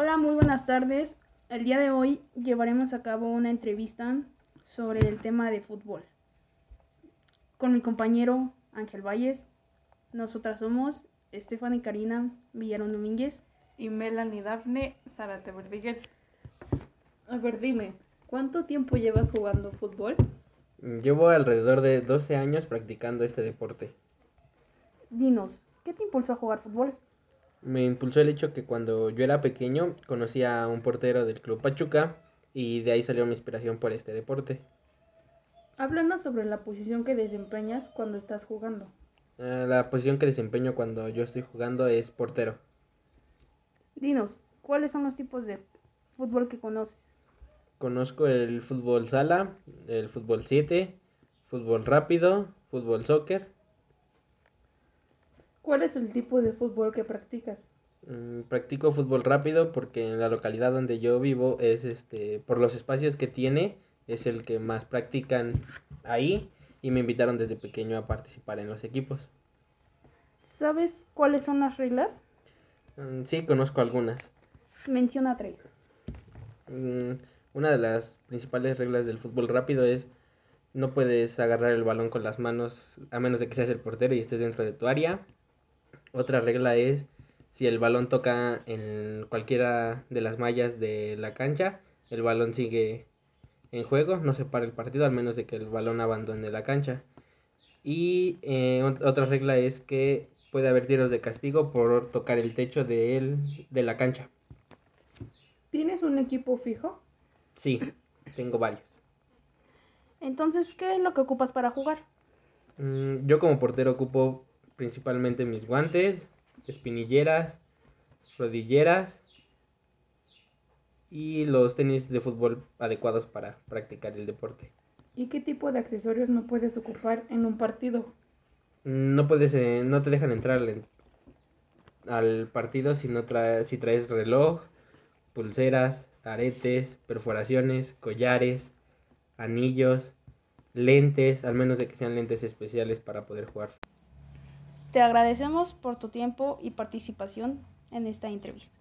Hola, muy buenas tardes. El día de hoy llevaremos a cabo una entrevista sobre el tema de fútbol con mi compañero Ángel Valles. Nosotras somos Estefan Karina Villarón Domínguez y Melanie Dafne Zárate Verdiguer. A ver, dime, ¿cuánto tiempo llevas jugando fútbol? Llevo alrededor de 12 años practicando este deporte. Dinos, ¿qué te impulsó a jugar fútbol? Me impulsó el hecho que cuando yo era pequeño conocí a un portero del Club Pachuca y de ahí salió mi inspiración por este deporte. Háblanos sobre la posición que desempeñas cuando estás jugando. Eh, la posición que desempeño cuando yo estoy jugando es portero. Dinos, ¿cuáles son los tipos de fútbol que conoces? Conozco el fútbol sala, el fútbol 7, fútbol rápido, fútbol soccer. ¿Cuál es el tipo de fútbol que practicas? Mm, practico fútbol rápido porque en la localidad donde yo vivo es este por los espacios que tiene es el que más practican ahí y me invitaron desde pequeño a participar en los equipos. ¿Sabes cuáles son las reglas? Mm, sí, conozco algunas. Menciona tres. Mm, una de las principales reglas del fútbol rápido es no puedes agarrar el balón con las manos a menos de que seas el portero y estés dentro de tu área. Otra regla es si el balón toca en cualquiera de las mallas de la cancha, el balón sigue en juego, no se para el partido al menos de que el balón abandone la cancha. Y eh, otra regla es que puede haber tiros de castigo por tocar el techo de, de la cancha. ¿Tienes un equipo fijo? Sí, tengo varios. Entonces, ¿qué es lo que ocupas para jugar? Mm, yo como portero ocupo principalmente mis guantes, espinilleras, rodilleras y los tenis de fútbol adecuados para practicar el deporte. ¿Y qué tipo de accesorios no puedes ocupar en un partido? No puedes, eh, no te dejan entrar al partido si no traes, si traes reloj, pulseras, aretes, perforaciones, collares, anillos, lentes, al menos de que sean lentes especiales para poder jugar. Te agradecemos por tu tiempo y participación en esta entrevista.